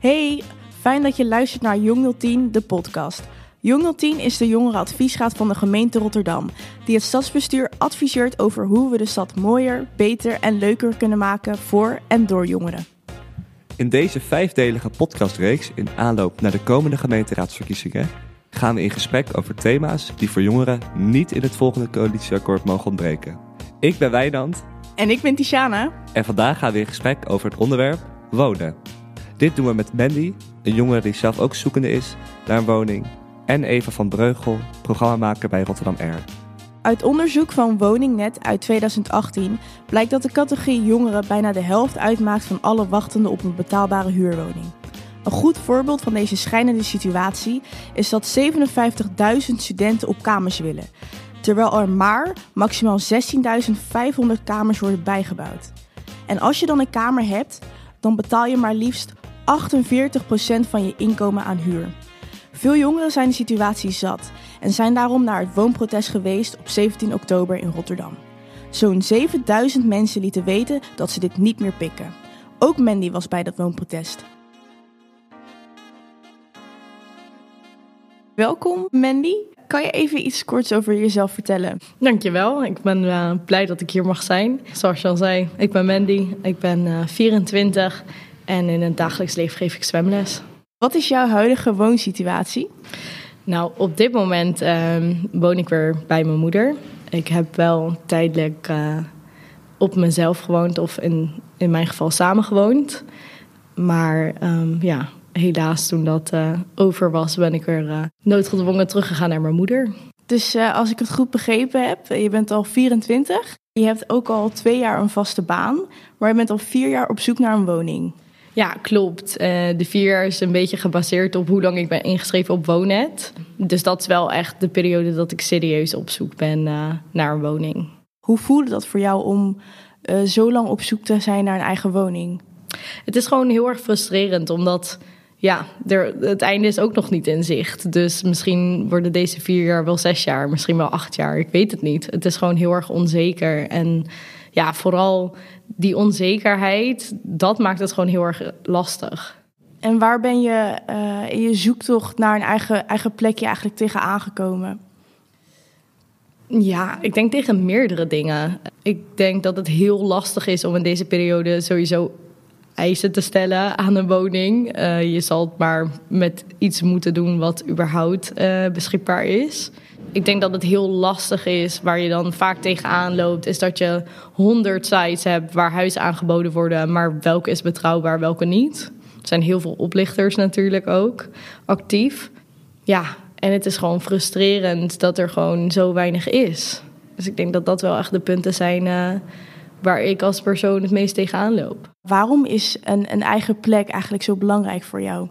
Hey, fijn dat je luistert naar Jong 010, de podcast. Jong 010 is de jongerenadviesraad van de gemeente Rotterdam, die het stadsbestuur adviseert over hoe we de stad mooier, beter en leuker kunnen maken voor en door jongeren. In deze vijfdelige podcastreeks in aanloop naar de komende gemeenteraadsverkiezingen gaan we in gesprek over thema's die voor jongeren niet in het volgende coalitieakkoord mogen ontbreken. Ik ben Wijnand. En ik ben Tishana. En vandaag gaan we in gesprek over het onderwerp wonen. Dit doen we met Mandy, een jongere die zelf ook zoekende is naar een woning. En Eva van Breugel, programmamaker bij Rotterdam Air. Uit onderzoek van Woningnet uit 2018 blijkt dat de categorie jongeren bijna de helft uitmaakt van alle wachtenden op een betaalbare huurwoning. Een goed voorbeeld van deze schijnende situatie is dat 57.000 studenten op kamers willen, terwijl er maar maximaal 16.500 kamers worden bijgebouwd. En als je dan een kamer hebt, dan betaal je maar liefst 48% van je inkomen aan huur. Veel jongeren zijn de situatie zat en zijn daarom naar het woonprotest geweest op 17 oktober in Rotterdam. Zo'n 7000 mensen lieten weten dat ze dit niet meer pikken. Ook Mandy was bij dat woonprotest. Welkom Mandy. Kan je even iets korts over jezelf vertellen? Dankjewel. Ik ben uh, blij dat ik hier mag zijn. Zoals je al zei, ik ben Mandy. Ik ben uh, 24 en in het dagelijks leven geef ik zwemles. Wat is jouw huidige woonsituatie? Nou, op dit moment uh, woon ik weer bij mijn moeder. Ik heb wel tijdelijk uh, op mezelf gewoond of in, in mijn geval samen gewoond. Maar um, ja, helaas toen dat uh, over was, ben ik weer uh, noodgedwongen teruggegaan naar mijn moeder. Dus uh, als ik het goed begrepen heb, je bent al 24. Je hebt ook al twee jaar een vaste baan, maar je bent al vier jaar op zoek naar een woning. Ja, klopt. de vier jaar is een beetje gebaseerd op hoe lang ik ben ingeschreven op Woonnet. Dus dat is wel echt de periode dat ik serieus op zoek ben naar een woning. Hoe voelde dat voor jou om zo lang op zoek te zijn naar een eigen woning? Het is gewoon heel erg frustrerend, omdat ja, er, het einde is ook nog niet in zicht. Dus misschien worden deze vier jaar wel zes jaar, misschien wel acht jaar. Ik weet het niet. Het is gewoon heel erg onzeker. En ja, vooral die onzekerheid, dat maakt het gewoon heel erg lastig. En waar ben je uh, in je zoektocht naar een eigen, eigen plekje eigenlijk tegen aangekomen? Ja, ik denk tegen meerdere dingen. Ik denk dat het heel lastig is om in deze periode sowieso eisen te stellen aan een woning. Uh, je zal het maar met iets moeten doen wat überhaupt uh, beschikbaar is. Ik denk dat het heel lastig is, waar je dan vaak tegenaan loopt, is dat je honderd sites hebt waar huizen aangeboden worden, maar welke is betrouwbaar, welke niet. Er zijn heel veel oplichters natuurlijk ook actief. Ja, en het is gewoon frustrerend dat er gewoon zo weinig is. Dus ik denk dat dat wel echt de punten zijn uh, waar ik als persoon het meest tegenaan loop. Waarom is een, een eigen plek eigenlijk zo belangrijk voor jou?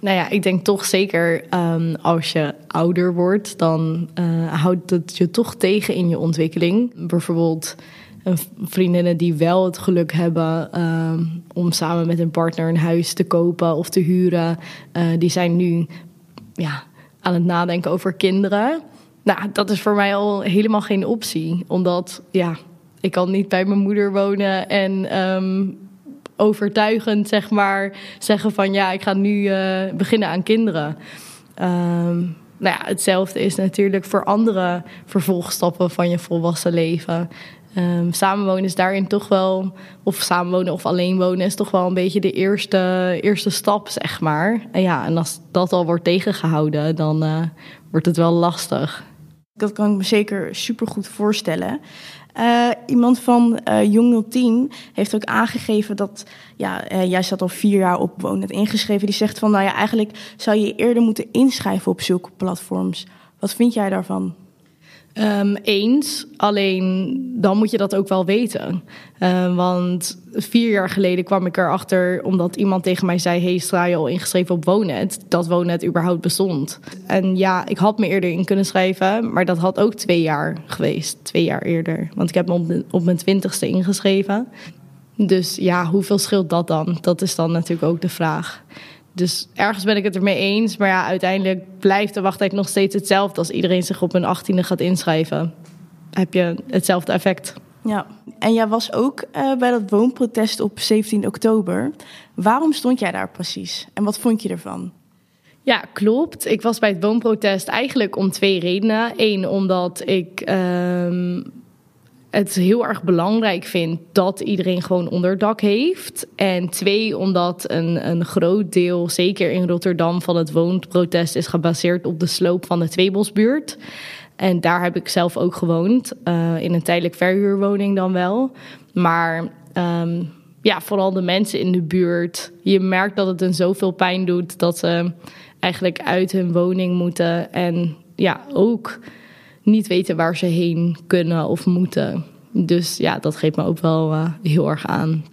Nou ja, ik denk toch zeker um, als je ouder wordt, dan uh, houdt het je toch tegen in je ontwikkeling. Bijvoorbeeld vriendinnen die wel het geluk hebben um, om samen met een partner een huis te kopen of te huren, uh, die zijn nu ja, aan het nadenken over kinderen. Nou, dat is voor mij al helemaal geen optie, omdat ja, ik kan niet bij mijn moeder wonen en um, overtuigend zeg maar zeggen van ja, ik ga nu uh, beginnen aan kinderen. Um, nou ja, hetzelfde is natuurlijk voor andere vervolgstappen van je volwassen leven. Um, samenwonen is daarin toch wel, of samenwonen of alleen wonen is toch wel een beetje de eerste, eerste stap, zeg maar. En ja, en als dat al wordt tegengehouden, dan uh, wordt het wel lastig. Dat kan ik me zeker super goed voorstellen. Uh, iemand van uh, Jong 010 heeft ook aangegeven dat, ja, uh, jij zat al vier jaar op Woonnet ingeschreven. Die zegt van, nou ja, eigenlijk zou je eerder moeten inschrijven op zulke platforms. Wat vind jij daarvan? Um, eens, alleen dan moet je dat ook wel weten. Uh, want vier jaar geleden kwam ik erachter omdat iemand tegen mij zei: Hey, sta je al ingeschreven op Woonnet? Dat Woonnet überhaupt bestond. En ja, ik had me eerder in kunnen schrijven, maar dat had ook twee jaar geweest. Twee jaar eerder. Want ik heb me op, op mijn twintigste ingeschreven. Dus ja, hoeveel scheelt dat dan? Dat is dan natuurlijk ook de vraag. Dus ergens ben ik het ermee eens. Maar ja, uiteindelijk blijft de wachttijd nog steeds hetzelfde. Als iedereen zich op hun achttiende gaat inschrijven, heb je hetzelfde effect. Ja, en jij was ook uh, bij dat woonprotest op 17 oktober. Waarom stond jij daar precies en wat vond je ervan? Ja, klopt. Ik was bij het woonprotest eigenlijk om twee redenen. Eén, omdat ik uh, het heel erg belangrijk vind dat iedereen gewoon onderdak heeft. En twee, omdat een, een groot deel, zeker in Rotterdam, van het woonprotest is gebaseerd op de sloop van de Tweebosbuurt. En daar heb ik zelf ook gewoond, uh, in een tijdelijk verhuurwoning dan wel. Maar um, ja, vooral de mensen in de buurt. Je merkt dat het hen zoveel pijn doet dat ze eigenlijk uit hun woning moeten. En ja, ook niet weten waar ze heen kunnen of moeten. Dus ja, dat geeft me ook wel uh, heel erg aan.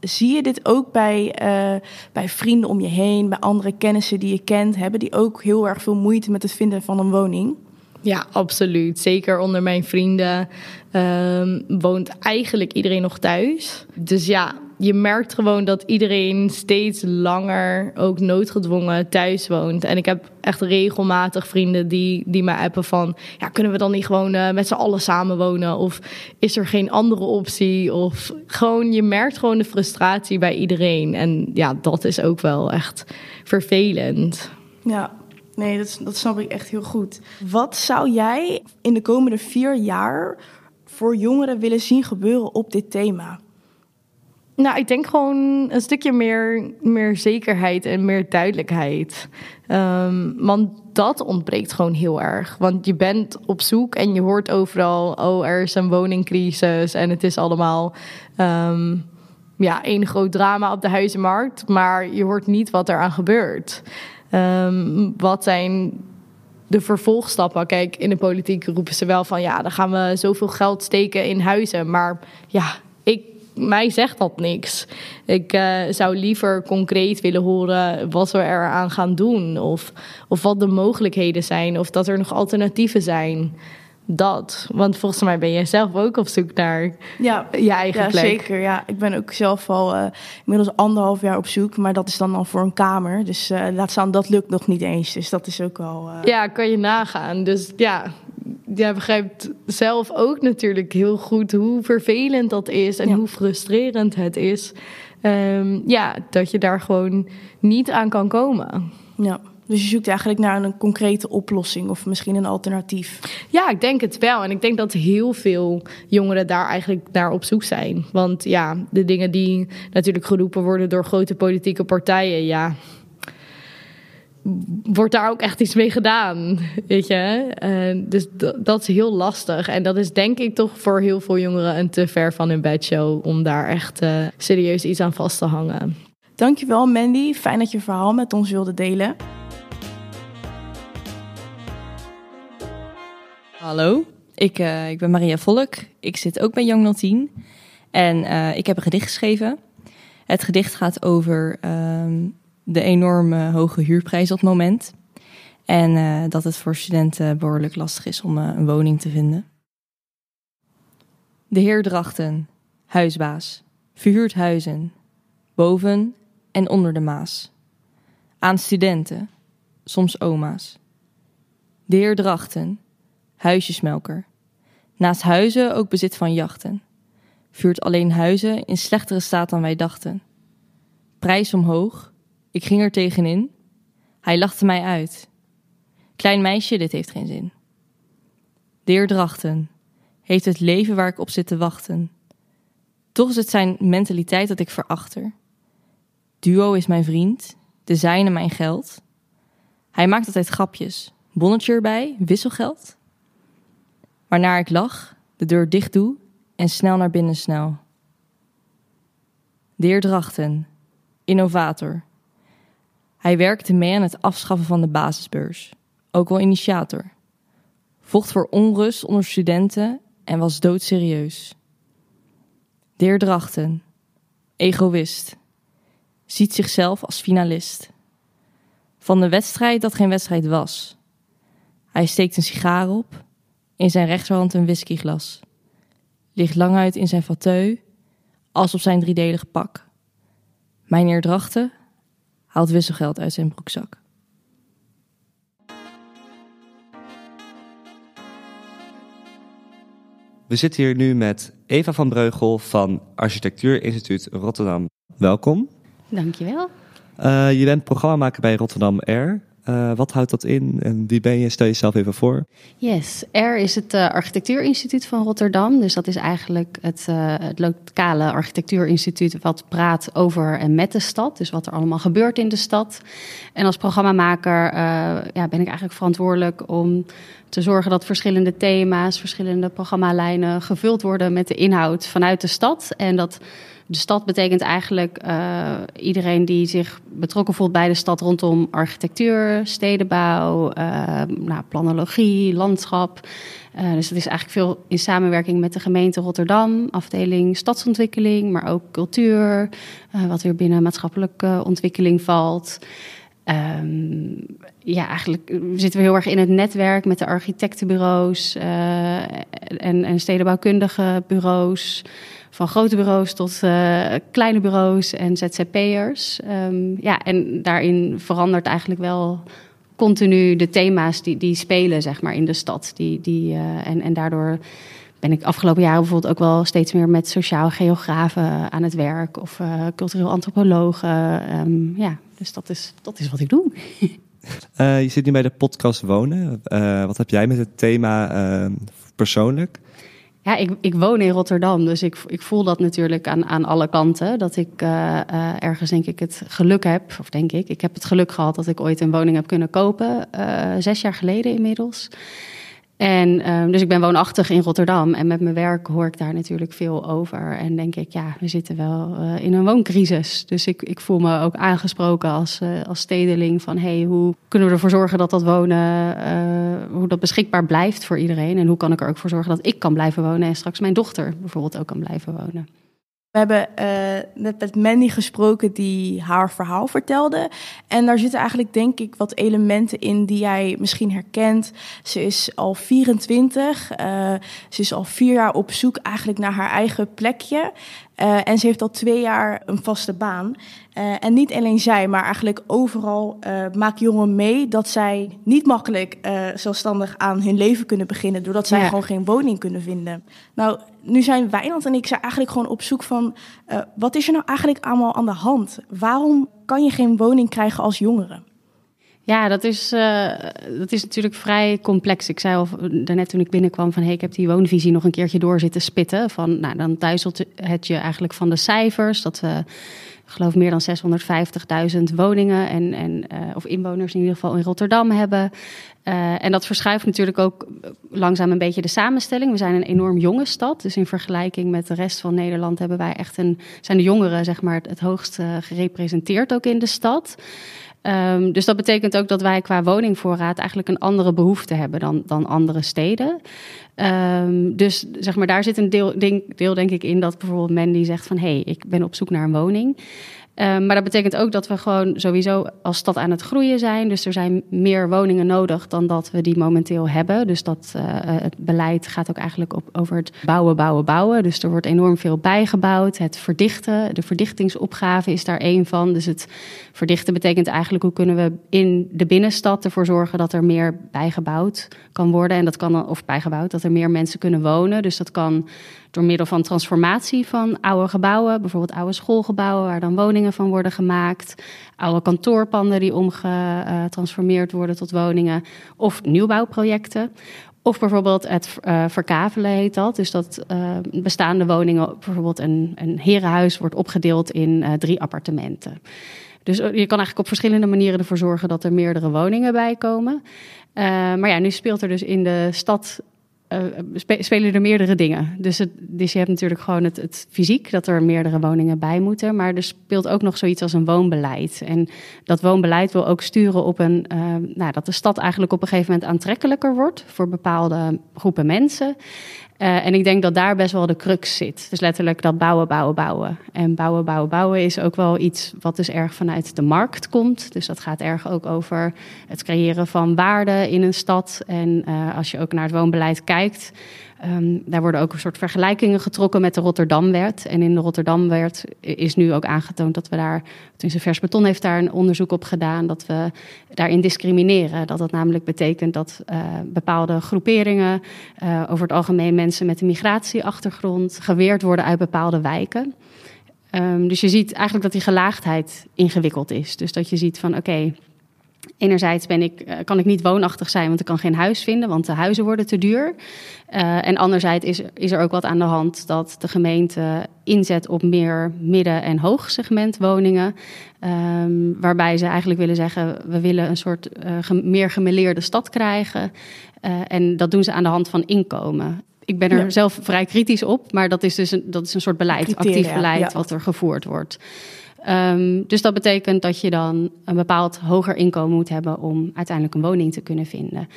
Zie je dit ook bij, uh, bij vrienden om je heen, bij andere kennissen die je kent? Hebben die ook heel erg veel moeite met het vinden van een woning? Ja, absoluut. Zeker onder mijn vrienden um, woont eigenlijk iedereen nog thuis. Dus ja, je merkt gewoon dat iedereen steeds langer ook noodgedwongen thuis woont. En ik heb echt regelmatig vrienden die, die mij appen van... ja, kunnen we dan niet gewoon uh, met z'n allen samenwonen? Of is er geen andere optie? Of gewoon, je merkt gewoon de frustratie bij iedereen. En ja, dat is ook wel echt vervelend. Ja, nee, dat, dat snap ik echt heel goed. Wat zou jij in de komende vier jaar voor jongeren willen zien gebeuren op dit thema? Nou, ik denk gewoon een stukje meer, meer zekerheid en meer duidelijkheid. Um, want dat ontbreekt gewoon heel erg. Want je bent op zoek en je hoort overal: oh, er is een woningcrisis en het is allemaal. Um, ja, één groot drama op de huizenmarkt. Maar je hoort niet wat eraan gebeurt. Um, wat zijn de vervolgstappen. Kijk, in de politiek roepen ze wel van ja, dan gaan we zoveel geld steken in huizen. Maar ja, mij zegt dat niks. Ik uh, zou liever concreet willen horen wat we eraan gaan doen. Of, of wat de mogelijkheden zijn. Of dat er nog alternatieven zijn. Dat. Want volgens mij ben jij zelf ook op zoek naar ja, je eigen ja, plek. Zeker, ja. Ik ben ook zelf al uh, inmiddels anderhalf jaar op zoek. Maar dat is dan al voor een kamer. Dus uh, laat staan, dat lukt nog niet eens. Dus dat is ook wel... Ja, kan je nagaan. Dus ja, jij begrijpt zelf ook natuurlijk heel goed hoe vervelend dat is en ja. hoe frustrerend het is. Um, ja, dat je daar gewoon niet aan kan komen. Ja. Dus je zoekt eigenlijk naar een concrete oplossing of misschien een alternatief. Ja, ik denk het wel. En ik denk dat heel veel jongeren daar eigenlijk naar op zoek zijn. Want ja, de dingen die natuurlijk geroepen worden door grote politieke partijen, ja, wordt daar ook echt iets mee gedaan, weet je. Uh, dus dat is heel lastig. En dat is denk ik toch voor heel veel jongeren een te ver van hun bedshow... om daar echt uh, serieus iets aan vast te hangen. Dankjewel Mandy, fijn dat je verhaal met ons wilde delen. Hallo, ik, uh, ik ben Maria Volk. Ik zit ook bij Young 010 en ik heb een gedicht geschreven. Het gedicht gaat over um, de enorme hoge huurprijs op het moment. En uh, dat het voor studenten behoorlijk lastig is om uh, een woning te vinden. De heer Drachten, huisbaas, verhuurt huizen, boven en onder de Maas. Aan studenten, soms oma's. De heer Drachten, huisjesmelker, naast huizen ook bezit van jachten. Vuurt alleen huizen in slechtere staat dan wij dachten. Prijs omhoog, ik ging er tegenin. Hij lachte mij uit. Klein meisje, dit heeft geen zin. De heer Drachten heeft het leven waar ik op zit te wachten. Toch is het zijn mentaliteit dat ik verachter. Duo is mijn vriend, de zijne mijn geld. Hij maakt altijd grapjes, bonnetje erbij, wisselgeld. Waarna ik lach, de deur dicht doe en snel naar binnen snel. De heer Drachten, innovator, hij werkte mee aan het afschaffen van de basisbeurs, ook wel initiator. Vocht voor onrust onder studenten en was doodserieus. De heer Drachten, egoïst, ziet zichzelf als finalist. Van de wedstrijd dat geen wedstrijd was. Hij steekt een sigaar op, in zijn rechterhand een whiskyglas. Ligt lang uit in zijn fauteuil, als op zijn driedelige pak. Mijnheer Drachten haalt wisselgeld uit zijn broekzak. We zitten hier nu met Eva van Breugel van Architectuurinstituut Rotterdam. Welkom. Dankjewel. Uh, je bent programmamaker bij Rotterdam Air. Uh, wat houdt dat in en wie ben je? Stel jezelf even voor. Yes, R is het uh, Architectuurinstituut van Rotterdam. Dus dat is eigenlijk het, uh, het lokale architectuurinstituut wat praat over en met de stad. Dus wat er allemaal gebeurt in de stad. En als programmamaker ja, ben ik eigenlijk verantwoordelijk om te zorgen dat verschillende thema's, verschillende programmalijnen gevuld worden met de inhoud vanuit de stad. En dat de stad betekent eigenlijk uh, iedereen die zich betrokken voelt bij de stad rondom architectuur, stedenbouw, uh, nou, planologie, landschap. Uh, dus dat is eigenlijk veel in samenwerking met de gemeente Rotterdam, afdeling stadsontwikkeling, maar ook cultuur, wat weer binnen maatschappelijke ontwikkeling valt. Um, ja, eigenlijk zitten we heel erg in het netwerk met de architectenbureaus en, en stedenbouwkundige bureaus van grote bureaus tot uh, kleine bureaus en ZZP'ers. Um, ja, en daarin verandert eigenlijk wel continu de thema's die, die spelen zeg maar, in de stad. Die, die, en, en daardoor ben ik afgelopen jaren bijvoorbeeld ook wel steeds meer met sociaal geografen aan het werk of uh, cultureel antropologen. Um, ja, dus dat is, dat is wat ik doe. Uh, je zit nu bij de podcast Wonen. Uh, wat heb jij met het thema uh, persoonlijk? Ja, ik, ik woon in Rotterdam, dus ik, ik voel dat natuurlijk aan, aan alle kanten. Dat ik ergens denk ik het geluk heb, of denk ik, ik heb het geluk gehad dat ik ooit een woning heb kunnen kopen. Zes jaar geleden inmiddels. En um, dus ik ben woonachtig in Rotterdam en met mijn werk hoor ik daar natuurlijk veel over. En denk ik, ja, we zitten wel uh, in een wooncrisis. Dus ik, ik voel me ook aangesproken als, uh, als stedeling van, hey, hoe kunnen we ervoor zorgen dat dat wonen, uh, hoe dat beschikbaar blijft voor iedereen? En hoe kan ik er ook voor zorgen dat ik kan blijven wonen en straks mijn dochter bijvoorbeeld ook kan blijven wonen? We hebben uh, net met Mandy gesproken die haar verhaal vertelde. En daar zitten eigenlijk denk ik wat elementen in die jij misschien herkent. Ze is al 24. Uh, ze is al vier jaar op zoek eigenlijk naar haar eigen plekje. Uh, en ze heeft al twee jaar een vaste baan. En niet alleen zij, maar eigenlijk overal maakt jongeren mee dat zij niet makkelijk zelfstandig aan hun leven kunnen beginnen. Doordat zij ja. gewoon geen woning kunnen vinden. Nou, nu zijn Wijnand en ik zijn eigenlijk gewoon op zoek van wat is er nou eigenlijk allemaal aan de hand? Waarom kan je geen woning krijgen als jongere? Ja, dat is, uh, dat is natuurlijk vrij complex. Ik zei al daarnet toen ik binnenkwam van... Hey, ik heb die woonvisie nog een keertje door zitten spitten. Van, nou, dan duizelt het je eigenlijk van de cijfers. Dat we, ik geloof, meer dan 650.000 woningen... En, en, uh, of inwoners in ieder geval in Rotterdam hebben. Uh, en dat verschuift natuurlijk ook langzaam een beetje de samenstelling. We zijn een enorm jonge stad. Dus in vergelijking met de rest van Nederland... hebben wij echt een, zijn de jongeren zeg maar, het hoogst gerepresenteerd ook in de stad... Um, dus dat betekent ook dat wij qua woningvoorraad eigenlijk een andere behoefte hebben dan, dan andere steden. Um, dus zeg maar, daar zit een deel, deel, denk ik in dat bijvoorbeeld Mandy zegt van hé, hey, ik ben op zoek naar een woning. Um, maar dat betekent ook dat we gewoon sowieso als stad aan het groeien zijn. Dus er zijn meer woningen nodig dan dat we die momenteel hebben. Dus dat uh, het beleid gaat ook eigenlijk op, over het bouwen, bouwen, bouwen. Dus er wordt enorm veel bijgebouwd. Het verdichten, de verdichtingsopgave is daar één van. Dus het verdichten betekent eigenlijk hoe kunnen we in de binnenstad ervoor zorgen dat er meer bijgebouwd kan worden. En dat kan, of bijgebouwd, dat er meer mensen kunnen wonen. Dus dat kan door middel van transformatie van oude gebouwen, bijvoorbeeld oude schoolgebouwen waar dan woningen van worden gemaakt, oude kantoorpanden die omgetransformeerd worden tot woningen, of nieuwbouwprojecten. Of bijvoorbeeld het uh, verkavelen heet dat. Dus dat uh, bestaande woningen, bijvoorbeeld een, een herenhuis, wordt opgedeeld in uh, drie appartementen. Dus je kan eigenlijk op verschillende manieren ervoor zorgen dat er meerdere woningen bij komen. maar ja, nu speelt er dus in de stad uh, spelen er meerdere dingen. Dus, het, dus je hebt natuurlijk gewoon het, het, fysiek, dat er meerdere woningen bij moeten. Maar er speelt ook nog zoiets als een woonbeleid. En dat woonbeleid wil ook sturen op een, uh, nou, dat de stad eigenlijk op een gegeven moment aantrekkelijker wordt voor bepaalde groepen mensen. Uh, en ik denk dat daar best wel de crux zit. Dus letterlijk dat bouwen, bouwen, bouwen. En bouwen, bouwen, bouwen is ook wel iets wat dus erg vanuit de markt komt. Dus dat gaat erg ook over het creëren van waarde in een stad. En uh, als je ook naar het woonbeleid kijkt, Ehm, daar worden ook een soort vergelijkingen getrokken met de Rotterdamwet. En in de Rotterdamwet is nu ook aangetoond dat we daar, tenminste Vers Beton heeft daar een onderzoek op gedaan, dat we daarin discrimineren. Dat dat namelijk betekent dat uh, bepaalde groeperingen, uh, over het algemeen mensen met een migratieachtergrond, geweerd worden uit bepaalde wijken. Um, dus je ziet eigenlijk dat die gelaagdheid ingewikkeld is. Dus dat je ziet van oké, Enerzijds ben ik, uh, kan ik niet woonachtig zijn, want ik kan geen huis vinden, want de huizen worden te duur. Uh, en anderzijds is, is er ook wat aan de hand dat de gemeente inzet op meer midden- en hoogsegment woningen. Um, waarbij ze eigenlijk willen zeggen, we willen een soort uh, gem meer gemeleerde stad krijgen. en dat doen ze aan de hand van inkomen. Ik ben er ja. zelf vrij kritisch op, maar dat is dus een, dat is een soort beleid, Criteria, actief beleid, ja. wat er gevoerd wordt. Um, dus dat betekent dat je dan een bepaald hoger inkomen moet hebben om uiteindelijk een woning te kunnen vinden.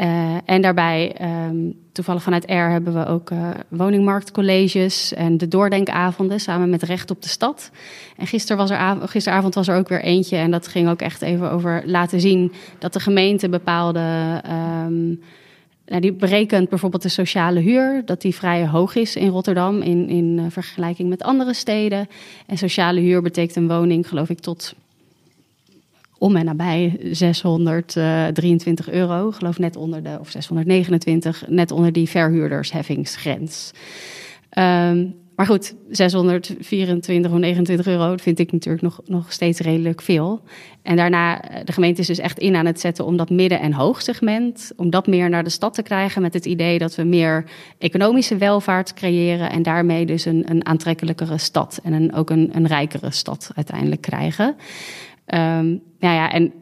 Uh, en daarbij, um, toevallig vanuit R hebben we ook uh, woningmarktcolleges en de doordenkavonden samen met Recht op de Stad. En gister was er, gisteravond was er ook weer eentje en dat ging ook echt even over laten zien dat de gemeente bepaalde. Um, nou, die berekent bijvoorbeeld de sociale huur, dat die vrij hoog is in Rotterdam in, in uh, vergelijking met andere steden. En sociale huur betekent een woning, geloof ik, tot om en nabij 623 euro. Geloof net onder de, of 629, net onder die verhuurdersheffingsgrens. Um, maar goed, 624 of 29 euro vind ik natuurlijk nog, nog steeds redelijk veel. En daarna, de gemeente is dus echt in aan het zetten om dat midden- en hoogsegment, om dat meer naar de stad te krijgen met het idee dat we meer economische welvaart creëren en daarmee dus een, een aantrekkelijkere stad en een, ook een, een rijkere stad uiteindelijk krijgen. Um, nou ja, en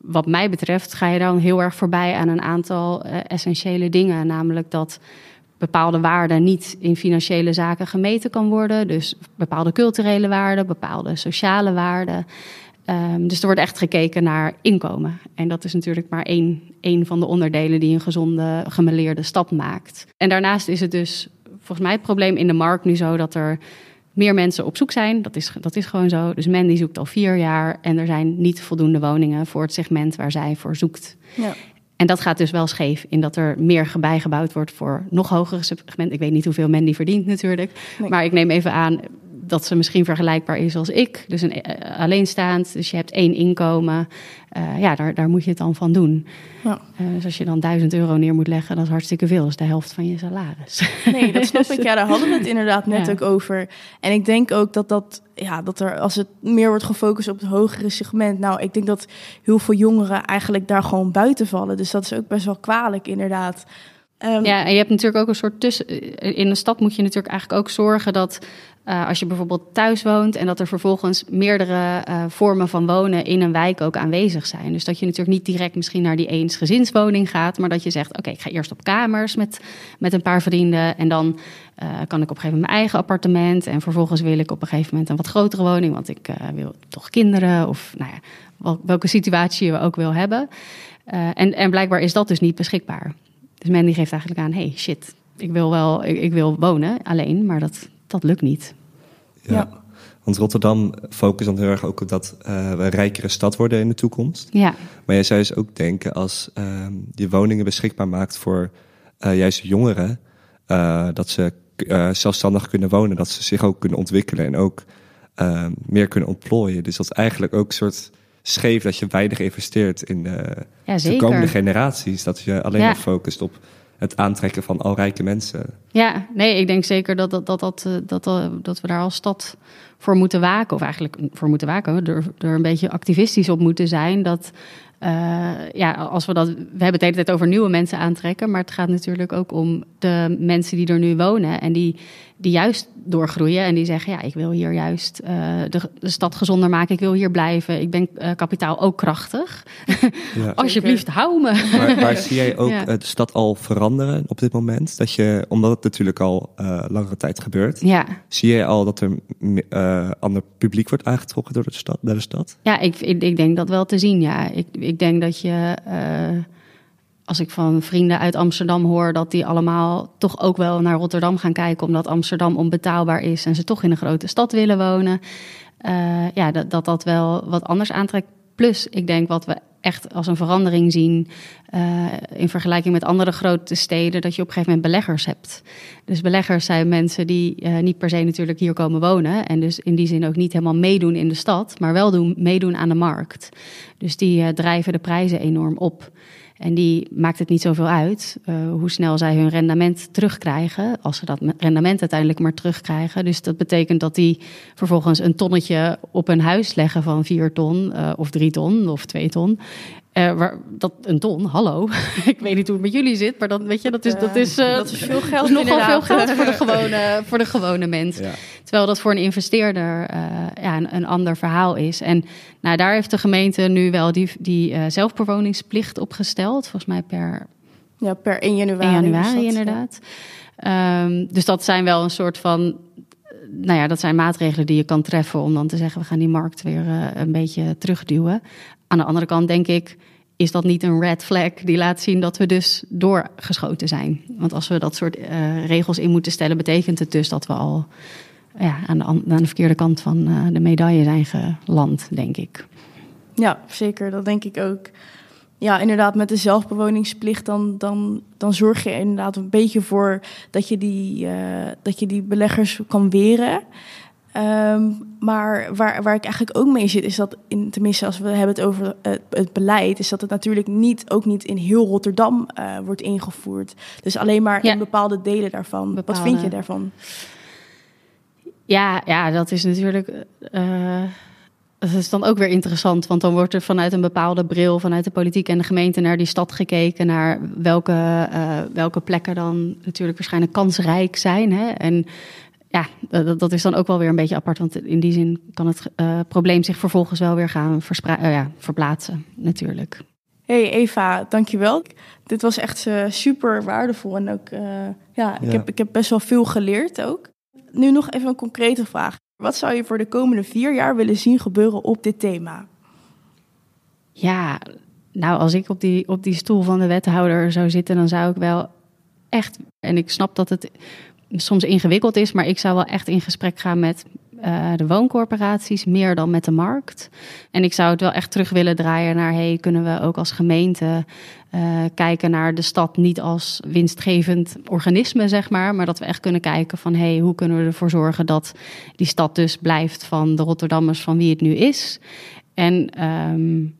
wat mij betreft ga je dan heel erg voorbij aan een aantal uh, essentiële dingen, namelijk dat bepaalde waarden niet in financiële zaken gemeten kan worden. Dus bepaalde culturele waarden, bepaalde sociale waarden. Um, dus er wordt echt gekeken naar inkomen. En dat is natuurlijk maar één, één van de onderdelen die een gezonde, gemeleerde stad maakt. En daarnaast is het dus volgens mij het probleem in de markt nu zo dat er meer mensen op zoek zijn. Dat is, dat is gewoon zo. Dus men die zoekt al vier jaar en er zijn niet voldoende woningen voor het segment waar zij voor zoekt. Ja. En dat gaat dus wel scheef in dat er meer bijgebouwd wordt voor nog hogere segment. Ik weet niet hoeveel men die verdient natuurlijk. Nee. Maar ik neem even aan dat ze misschien vergelijkbaar is als ik. Dus een uh, alleenstaand, dus je hebt één inkomen. Uh, ja, daar, daar moet je het dan van doen. Ja. Uh, dus als je dan duizend euro neer moet leggen, dat is hartstikke veel. Dat is de helft van je salaris. Nee, dat snap ik. Ja, daar hadden we het inderdaad net Ja. ook over. En ik denk ook dat dat, ja, dat er, als het meer wordt gefocust op het hogere segment. Nou, ik denk dat heel veel jongeren eigenlijk daar gewoon buiten vallen. Dus dat is ook best wel kwalijk, inderdaad. Um, Ja, en je hebt natuurlijk ook een soort tussen. In een stad moet je natuurlijk eigenlijk ook zorgen dat uh, als je bijvoorbeeld thuis woont en dat er vervolgens meerdere uh, vormen van wonen in een wijk ook aanwezig zijn. Dus dat je natuurlijk niet direct misschien naar die eensgezinswoning gaat, maar dat je zegt: Oké, ik ga eerst op kamers met, met een paar vrienden en dan uh, kan ik op een gegeven moment mijn eigen appartement en vervolgens wil ik op een gegeven moment een wat grotere woning, want ik wil toch kinderen of nou ja, wel, welke situatie je ook wil hebben. en, en blijkbaar is dat dus niet beschikbaar. Dus men die geeft eigenlijk aan, hey shit, ik wil wel, ik, wil wonen alleen, maar dat, dat lukt niet. Ja. ja. Want Rotterdam focust dan heel erg ook op dat uh, we een rijkere stad worden in de toekomst. Ja. Maar jij zou dus ook denken als uh, je woningen beschikbaar maakt voor uh, juist jongeren, uh, dat ze zelfstandig kunnen wonen, dat ze zich ook kunnen ontwikkelen en ook meer kunnen ontplooien. Dus dat is eigenlijk ook een soort scheef dat je weinig investeert in de, ja, de komende generaties. Dat je alleen maar focust op het aantrekken van al rijke mensen. Ja, nee, ik denk zeker dat, dat, dat, dat, dat, dat, dat we daar als stad voor moeten waken. Of eigenlijk voor moeten waken, er, er een beetje activistisch op moeten zijn. Dat uh, ja, als we dat. We hebben het de hele tijd over nieuwe mensen aantrekken. Maar het gaat natuurlijk ook om de mensen die er nu wonen. En die, die juist doorgroeien. En die zeggen: Ja, ik wil hier juist uh, de, de, stad gezonder maken. Ik wil hier blijven. Ik ben uh, kapitaal ook krachtig. Ja. Alsjeblieft, hou me. Maar, maar zie jij ook ja. de stad al veranderen op dit moment? Dat je, omdat het natuurlijk al langere tijd gebeurt. Ja. Zie jij al dat er ander publiek wordt aangetrokken door de stad, naar de stad? Ja, ik, ik, ik denk dat wel te zien. Ja, ik, ik denk dat je, uh, als ik van vrienden uit Amsterdam hoor, dat die allemaal toch ook wel naar Rotterdam gaan kijken, omdat Amsterdam onbetaalbaar is en ze toch in een grote stad willen wonen. Uh, ja, dat, dat dat wel wat anders aantrekt. Plus, ik denk wat we echt als een verandering zien uh, in vergelijking met andere grote steden, dat je op een gegeven moment beleggers hebt. Dus beleggers zijn mensen die uh, niet per se natuurlijk hier komen wonen en dus in die zin ook niet helemaal meedoen in de stad, maar wel doen, meedoen aan de markt. Dus die drijven de prijzen enorm op. En die maakt het niet zoveel uit uh, hoe snel zij hun rendement terugkrijgen. Als ze dat rendement uiteindelijk maar terugkrijgen. Dus dat betekent dat die vervolgens een tonnetje op een huis leggen van vier ton uh, of drie ton of twee ton. Uh, waar, dat, een ton, hallo. ik weet niet hoe het met jullie zit, maar dan weet je, dat is, dat is, uh, dat is veel geld. nogal veel geld voor de gewone, voor de gewone mens. Ja. Terwijl dat voor een investeerder uh, ja, een, een, ander verhaal is. En nou, daar heeft de gemeente nu wel die, die zelfbewoningsplicht opgesteld. Volgens mij per, ja, per 1 januari. 1 januari, inderdaad. Ja. Um, dus dat zijn wel een soort van nou ja, dat zijn maatregelen die je kan treffen om dan te zeggen: we gaan die markt weer uh, een beetje terugduwen. Aan de andere kant denk ik, is dat niet een red flag die laat zien dat we dus doorgeschoten zijn? Want als we dat soort uh, regels in moeten stellen, betekent het dus dat we al ja, aan, de, aan de verkeerde kant van uh, de medaille zijn geland, denk ik. Ja, zeker. Dat denk ik ook. Ja, inderdaad, met de zelfbewoningsplicht, dan, dan, dan zorg je inderdaad een beetje voor dat je die, uh, dat je die beleggers kan weren. Um, maar waar, waar ik eigenlijk ook mee zit, is dat, in, tenminste als we hebben het over het, het beleid, is dat het natuurlijk niet, ook niet in heel Rotterdam uh, wordt ingevoerd. Dus alleen maar ja. in bepaalde delen daarvan. Bepaalde. Wat vind je daarvan? Ja, ja dat is natuurlijk. Uh, dat is dan ook weer interessant, want dan wordt er vanuit een bepaalde bril, vanuit de politiek en de gemeente, naar die stad gekeken, naar welke, uh, welke plekken dan natuurlijk waarschijnlijk kansrijk zijn. Hè? En ja, dat, dat, is dan ook wel weer een beetje apart. Want in die zin kan het uh, probleem zich vervolgens wel weer gaan uh, ja, verplaatsen, natuurlijk. Hey Eva, dankjewel. Dit was echt uh, super waardevol. En ook, ja, ja, Ik, heb, ik heb best wel veel geleerd ook. Nu nog even een concrete vraag. Wat zou je voor de komende vier jaar willen zien gebeuren op dit thema? Ja, nou, als ik op die, op die stoel van de wethouder zou zitten, dan zou ik wel echt. En ik snap dat het soms ingewikkeld is, maar ik zou wel echt in gesprek gaan met uh, de wooncorporaties, meer dan met de markt. En ik zou het wel echt terug willen draaien naar, hey, kunnen we ook als gemeente uh, kijken naar de stad niet als winstgevend organisme, zeg maar, maar dat we echt kunnen kijken van, hey, hoe kunnen we ervoor zorgen dat die stad dus blijft van de Rotterdammers van wie het nu is. En um,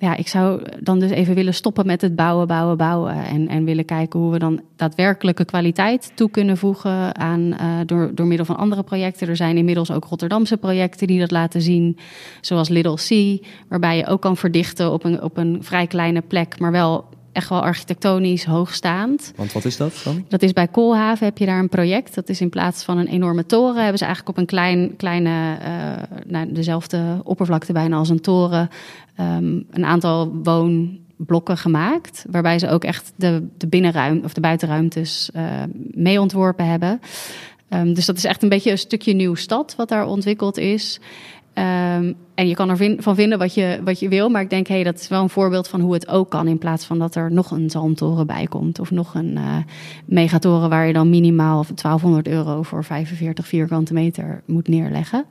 ja, ik zou dan dus even willen stoppen met het bouwen, bouwen, bouwen. En, en willen kijken hoe we dan daadwerkelijke kwaliteit toe kunnen voegen aan, uh, door, door middel van andere projecten. Er zijn inmiddels ook Rotterdamse projecten die dat laten zien. Zoals Little Sea, waarbij je ook kan verdichten op een, op een vrij kleine plek, maar wel echt wel architectonisch hoogstaand. Want wat is dat dan? Dat is bij Koolhaven heb je daar een project. Dat is in plaats van een enorme toren, hebben ze eigenlijk op een klein, kleine, uh, nou, dezelfde oppervlakte bijna als een toren, um, een aantal woonblokken gemaakt. Waarbij ze ook echt de, de binnenruimte of de buitenruimtes uh, mee ontworpen hebben. Um, dus dat is echt een beetje een stukje nieuw stad wat daar ontwikkeld is. Um, en je kan er van vinden wat je, wat je wil. Maar ik denk, hé, hey, dat is wel een voorbeeld van hoe het ook kan. In plaats van dat er nog een zalmtoren bij komt. Of nog een uh, megatoren waar je dan minimaal 1200 euro voor 45 vierkante meter moet neerleggen.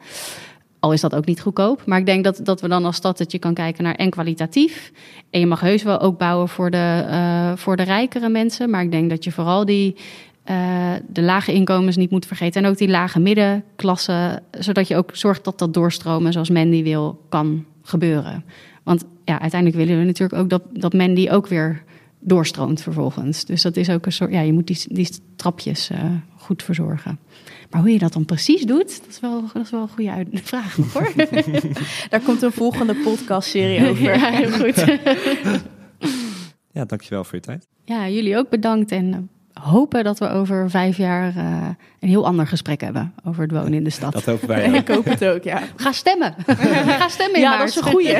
Al is dat ook niet goedkoop. Maar ik denk dat, dat we dan als stad dat je kan kijken naar en kwalitatief. En je mag heus wel ook bouwen voor de, uh, voor de rijkere mensen. Maar ik denk dat je vooral die uh, de lage inkomens niet moet vergeten. En ook die lage middenklasse, zodat je ook zorgt dat dat doorstromen zoals Mandy wil, kan gebeuren. Want ja, uiteindelijk willen we natuurlijk ook dat, dat Mandy ook weer doorstroomt vervolgens. Dus dat is ook een soort, ja, je moet die, die trapjes uh, goed verzorgen. Maar hoe je dat dan precies doet, dat is wel, dat is wel een goede vraag hoor. Daar komt een volgende podcastserie over. ja, heel goed. ja, dankjewel voor je tijd. Ja, jullie ook bedankt en hopen dat we over vijf jaar uh, een heel ander gesprek hebben over het wonen in de stad. Dat hopen wij. ik hoop het ook, ja. Ga stemmen. Ga stemmen in Ja, maart. dat is een goeie.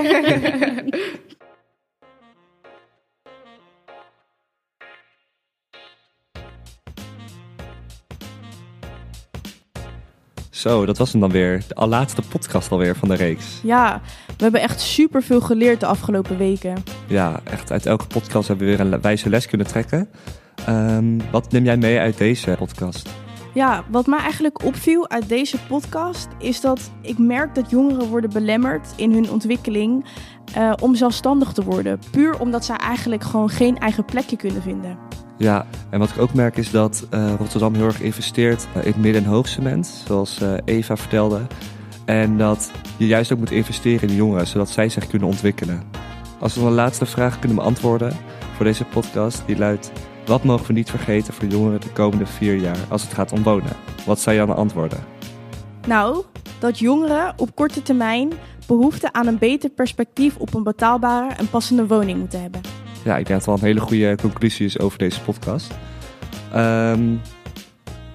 Zo, dat was hem dan weer. De laatste podcast alweer van de reeks. Ja, we hebben echt superveel geleerd de afgelopen weken. Ja, echt uit elke podcast hebben we weer een wijze les kunnen trekken. Um, wat neem jij mee uit deze podcast? Ja, wat mij eigenlijk opviel uit deze podcast is dat ik merk dat jongeren worden belemmerd in hun ontwikkeling uh, om zelfstandig te worden. Puur omdat zij eigenlijk gewoon geen eigen plekje kunnen vinden. Ja, en wat ik ook merk is dat uh, Rotterdam heel erg investeert uh, in midden- en hoogcement, zoals Eva vertelde. En dat je juist ook moet investeren in de jongeren, zodat zij zich kunnen ontwikkelen. Als we een laatste vraag kunnen beantwoorden voor deze podcast, die luidt... Wat mogen we niet vergeten voor jongeren de komende vier jaar als het gaat om wonen? Wat zou je aan antwoorden? Nou, dat jongeren op korte termijn behoefte aan een beter perspectief op een betaalbare en passende woning moeten hebben. Ja, ik denk dat het wel een hele goede conclusie is over deze podcast. Um,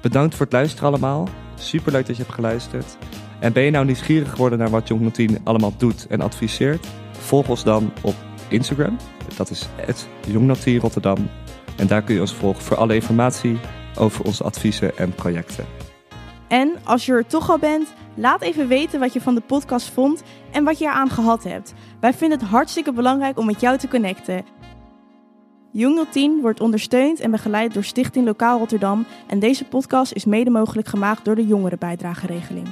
bedankt voor het luisteren allemaal. Superleuk dat je hebt geluisterd. En ben je nou nieuwsgierig geworden naar wat Jong 10 allemaal doet en adviseert? Volg ons dan op Instagram. Dat is het Rotterdam. En daar kun je ons volgen voor alle informatie over onze adviezen en projecten. En als je er toch al bent, laat even weten wat je van de podcast vond en wat je eraan gehad hebt. Wij vinden het hartstikke belangrijk om met jou te connecten. Jong 10 wordt ondersteund en begeleid door Stichting Lokaal Rotterdam en deze podcast is mede mogelijk gemaakt door de Jongerenbijdrageregeling.